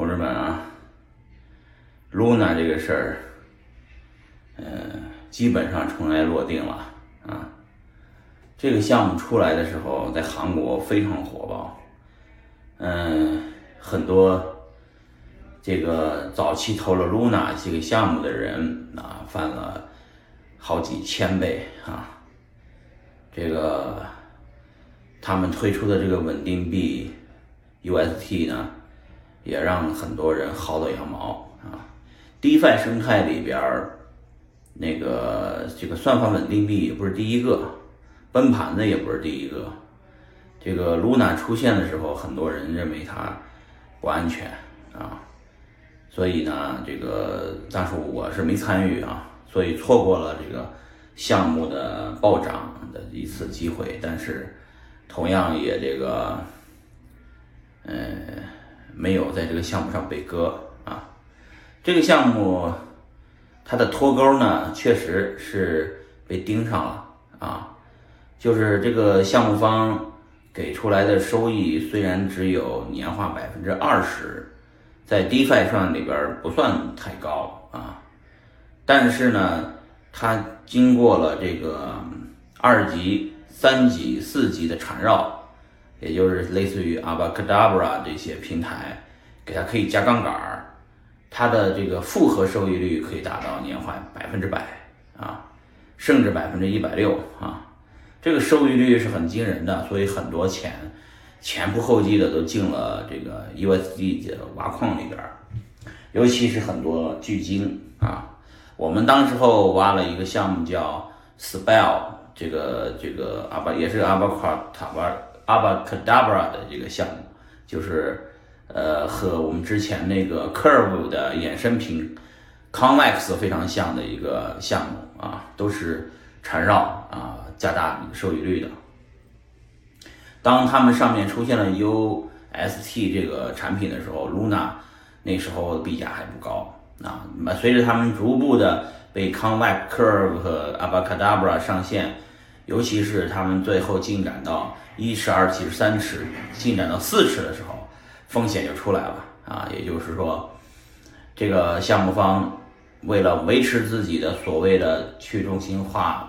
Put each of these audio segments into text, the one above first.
同志们啊，Luna 这个事儿，嗯，基本上尘埃落定了啊。这个项目出来的时候，在韩国非常火爆，嗯，很多这个早期投了 Luna 这个项目的人啊，翻了好几千倍啊。这个他们推出的这个稳定币 UST 呢，也让很多人薅到羊毛啊。DeFi 生态里边儿，那个这个算法稳定币也不是第一个。崩盘的也不是第一个，这个 Luna 出现的时候，很多人认为它不安全啊，所以呢，这个但是我是没参与啊，所以错过了这个项目的暴涨的一次机会，但是同样也这个，呃，没有在这个项目上被割啊。这个项目它的脱钩呢，确实是被盯上了啊。就是这个项目方给出来的收益虽然只有年化百分之二十，在 DeFi 上里边不算太高啊，但是呢，它经过了这个二级、三级、四级的缠绕，也就是类似于 Abacadabra 这些平台，给它可以加杠杆儿，它的这个复合收益率可以达到年化百分之百啊，甚至百分之一百六啊。这个收益率是很惊人的，所以很多钱前仆后继的都进了这个 USD 的挖矿里边儿，尤其是很多巨鲸啊。我们当时候挖了一个项目叫 Spell，这个这个阿巴也是阿巴卡塔巴阿巴卡达布拉的这个项目，就是呃和我们之前那个 Curve 的衍生品 Convex 非常像的一个项目啊，都是缠绕啊。加大收益率的。当他们上面出现了 UST 这个产品的时候，Luna 那时候的币价还不高啊。那么随着他们逐步的被 Convex Curve 和 Abacadabra 上线，尤其是他们最后进展到一尺、二尺、三尺，进展到四尺的时候，风险就出来了啊。也就是说，这个项目方为了维持自己的所谓的去中心化。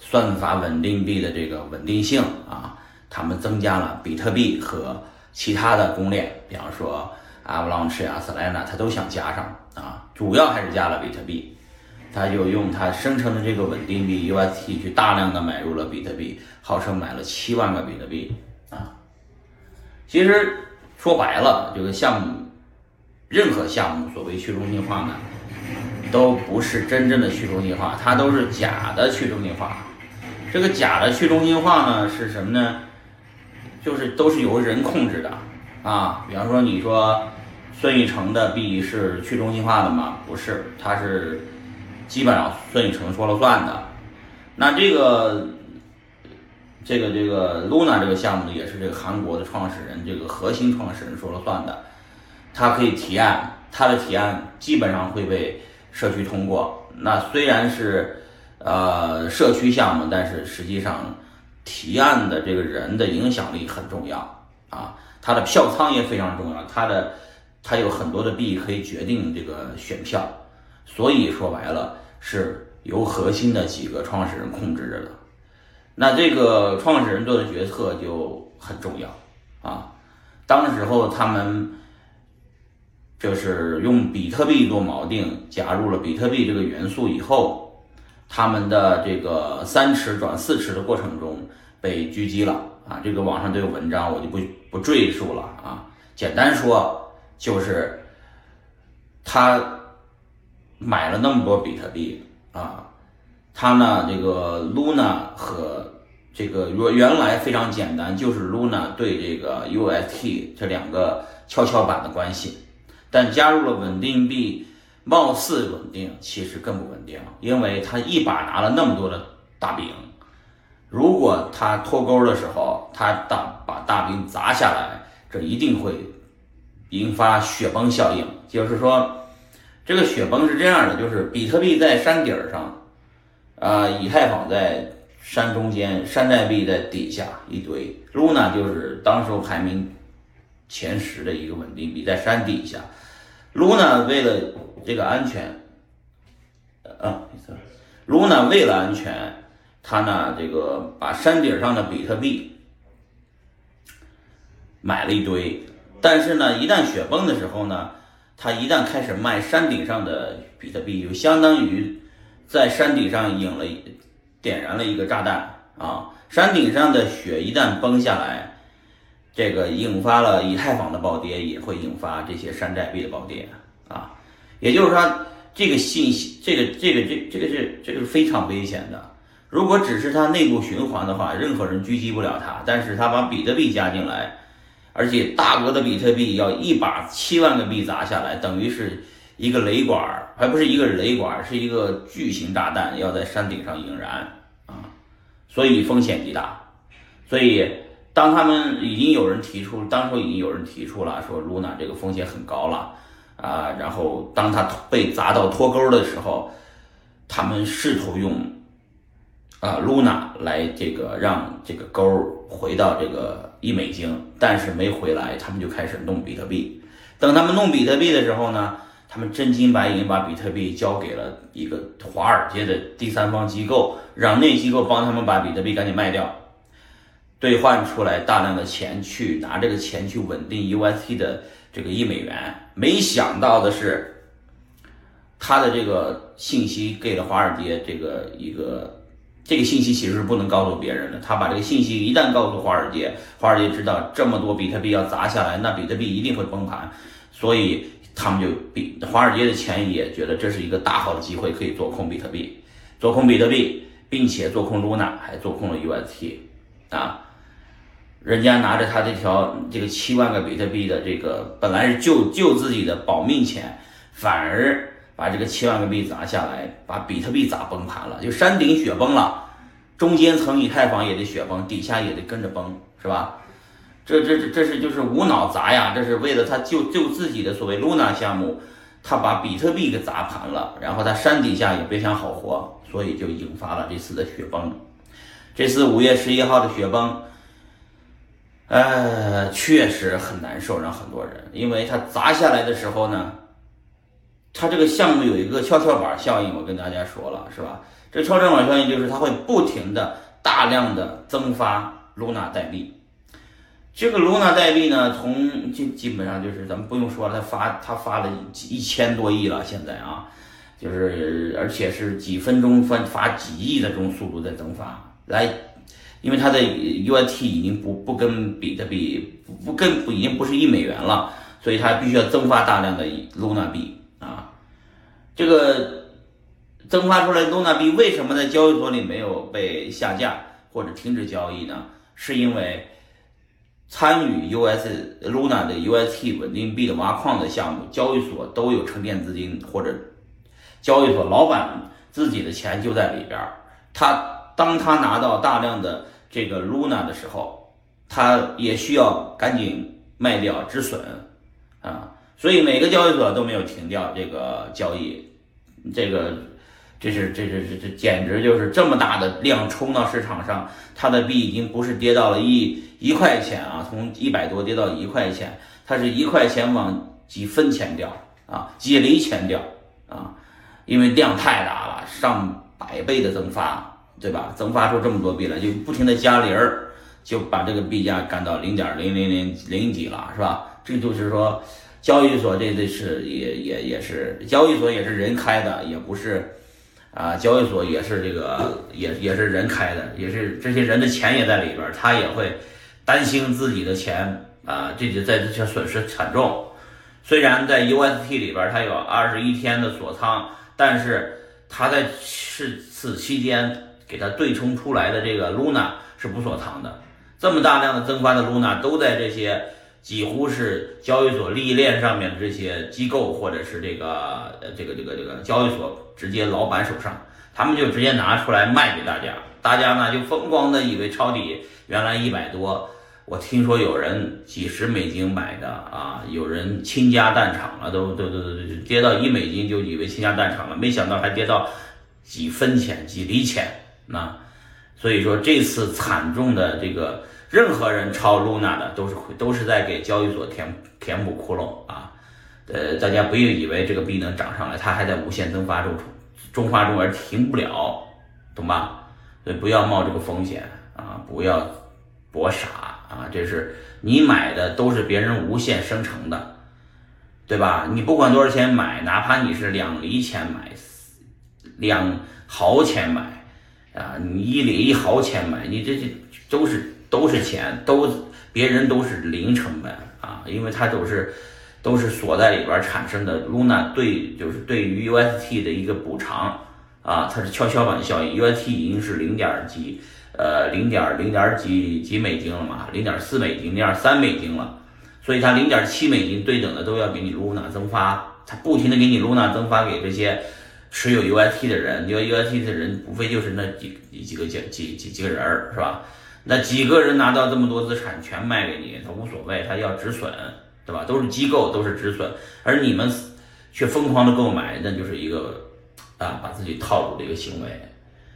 算法稳定币的这个稳定性啊，他们增加了比特币和其他的公链，比方说 Avalanche 啊、Solana，它都想加上啊，主要还是加了比特币，他就用他生成的这个稳定币 UST 去大量的买入了比特币，号称买了七万个比特币啊。其实说白了，这个项目，任何项目所谓去中心化呢，都不是真正的去中心化，它都是假的去中心化。这个假的去中心化呢是什么呢？就是都是由人控制的啊。比方说，你说孙宇成的币是去中心化的吗？不是，它是基本上孙宇成说了算的。那这个这个这个 Luna 这个项目呢，也是这个韩国的创始人，这个核心创始人说了算的。他可以提案，他的提案基本上会被社区通过。那虽然是。呃，社区项目，但是实际上提案的这个人的影响力很重要啊，他的票仓也非常重要，他的他有很多的币可以决定这个选票，所以说白了是由核心的几个创始人控制着的，那这个创始人做的决策就很重要啊。当时候他们就是用比特币做锚定，加入了比特币这个元素以后。他们的这个三尺转四尺的过程中被狙击了啊！这个网上都有文章，我就不不赘述了啊。简单说就是他买了那么多比特币啊，他呢这个 Luna 和这个原原来非常简单，就是 Luna 对这个 UST 这两个跷跷板的关系，但加入了稳定币。貌似稳定，其实更不稳定，因为他一把拿了那么多的大饼，如果他脱钩的时候，他大把大饼砸下来，这一定会引发雪崩效应。就是说，这个雪崩是这样的，就是比特币在山顶上，啊，以太坊在山中间，山寨币在底下一堆，Luna 就是当时候排名前十的一个稳定币，在山底下。Luna 为了这个安全，啊，Luna 为了安全，他呢这个把山顶上的比特币买了一堆，但是呢，一旦雪崩的时候呢，他一旦开始卖山顶上的比特币，就相当于在山顶上引了点燃了一个炸弹啊！山顶上的雪一旦崩下来。这个引发了以太坊的暴跌，也会引发这些山寨币的暴跌啊！也就是说，这个信息，这个这个这这个是这个是非常危险的。如果只是它内部循环的话，任何人狙击不了它。但是它把比特币加进来，而且大额的比特币要一把七万个币砸下来，等于是一个雷管，还不是一个雷管，是一个巨型炸弹要在山顶上引燃啊！所以风险极大，所以。当他们已经有人提出，当初已经有人提出了说，Luna 这个风险很高了，啊，然后当他被砸到脱钩的时候，他们试图用啊 Luna 来这个让这个钩回到这个一美金，但是没回来，他们就开始弄比特币。等他们弄比特币的时候呢，他们真金白银把比特币交给了一个华尔街的第三方机构，让那机构帮他们把比特币赶紧卖掉。兑换出来大量的钱，去拿这个钱去稳定 UST 的这个一美元。没想到的是，他的这个信息给了华尔街这个一个，这个信息其实是不能告诉别人的。他把这个信息一旦告诉华尔街，华尔街知道这么多比特币要砸下来，那比特币一定会崩盘，所以他们就比华尔街的钱也觉得这是一个大好的机会，可以做空比特币，做空比特币，并且做空 Luna，还做空了 UST 啊。人家拿着他这条这个七万个比特币的这个本来是救救自己的保命钱，反而把这个七万个币砸下来，把比特币砸崩盘了。就山顶雪崩了，中间层以太坊也得雪崩，底下也得跟着崩，是吧？这这这这是就是无脑砸呀！这是为了他救救自己的所谓 Luna 项目，他把比特币给砸盘了，然后他山底下也别想好活，所以就引发了这次的雪崩。这次五月十一号的雪崩。呃，确实很难受，让很多人，因为他砸下来的时候呢，它这个项目有一个跷跷板效应，我跟大家说了，是吧？这跷跷板效应就是它会不停的大量的增发 Luna 代币，这个 Luna 代币呢，从基基本上就是咱们不用说了，它发它发了一千多亿了，现在啊，就是而且是几分钟发发几亿的这种速度在增发，来。因为它的 UIT 已经不不跟比特币不不跟已经不是一美元了，所以它必须要增发大量的 Luna 币。这个增发出来 Luna 币为什么在交易所里没有被下架或者停止交易呢？是因为参与 US Luna 的 UST 稳定币的挖矿的项目，交易所都有沉淀资金或者交易所老板自己的钱就在里边儿，他当他拿到大量的这个 Luna 的时候，他也需要赶紧卖掉止损啊，所以每个交易所都没有停掉这个交易，这个这是这是这这简直就是这么大的量冲到市场上，它的币已经不是跌到了一一块钱啊，从一百多跌到一块钱，它是一块钱往几分钱掉啊，几厘钱掉啊，因为量太大了，上百倍的增发。对吧？增发出这么多币来，就不停的加零儿，就把这个币价干到零点零零零零几了，是吧？这就是说，交易所这这是也也也是交易所也是人开的，也不是啊，交易所也是这个也也是人开的，也是这些人的钱也在里边，他也会担心自己的钱啊，这就在这些损失惨重。虽然在 UST 里边它有二十一天的锁仓，但是它在是此期间。给它对冲出来的这个 Luna 是不锁仓的，这么大量的增发的 Luna 都在这些几乎是交易所利益链上面的这些机构或者是这个呃这个这个这个交易所直接老板手上，他们就直接拿出来卖给大家，大家呢就疯狂的以为抄底，原来一百多，我听说有人几十美金买的啊，有人倾家荡产了，都都都都跌到一美金就以为倾家荡产了，没想到还跌到几分钱几厘钱。那，所以说这次惨重的这个，任何人抄 Luna 的都是都是在给交易所填填补窟窿啊，呃，大家不要以为这个币能涨上来，它还在无限增发中，中发中而停不了，懂吧？所以不要冒这个风险啊，不要博傻啊，这是你买的都是别人无限生成的，对吧？你不管多少钱买，哪怕你是两厘钱买，两毫钱买啊，你一厘一毫钱买，你这这都是都是钱，都别人都是零成本啊，因为它都是。都是锁在里边产生的，Luna 对就是对于 UST 的一个补偿啊，它是跷跷板效应，UST 已经是零点几，呃，零点零点几几美金了嘛，零点四美金，零点三美金了，所以它零点七美金对等的都要给你 Luna 增发，它不停的给你 Luna 增发给这些持有 UST 的人，因为 UST 的人无非就是那几几个几几几几个人儿是吧？那几个人拿到这么多资产全卖给你，他无所谓，他要止损。对吧？都是机构，都是止损，而你们却疯狂的购买，那就是一个啊，把自己套住的一个行为。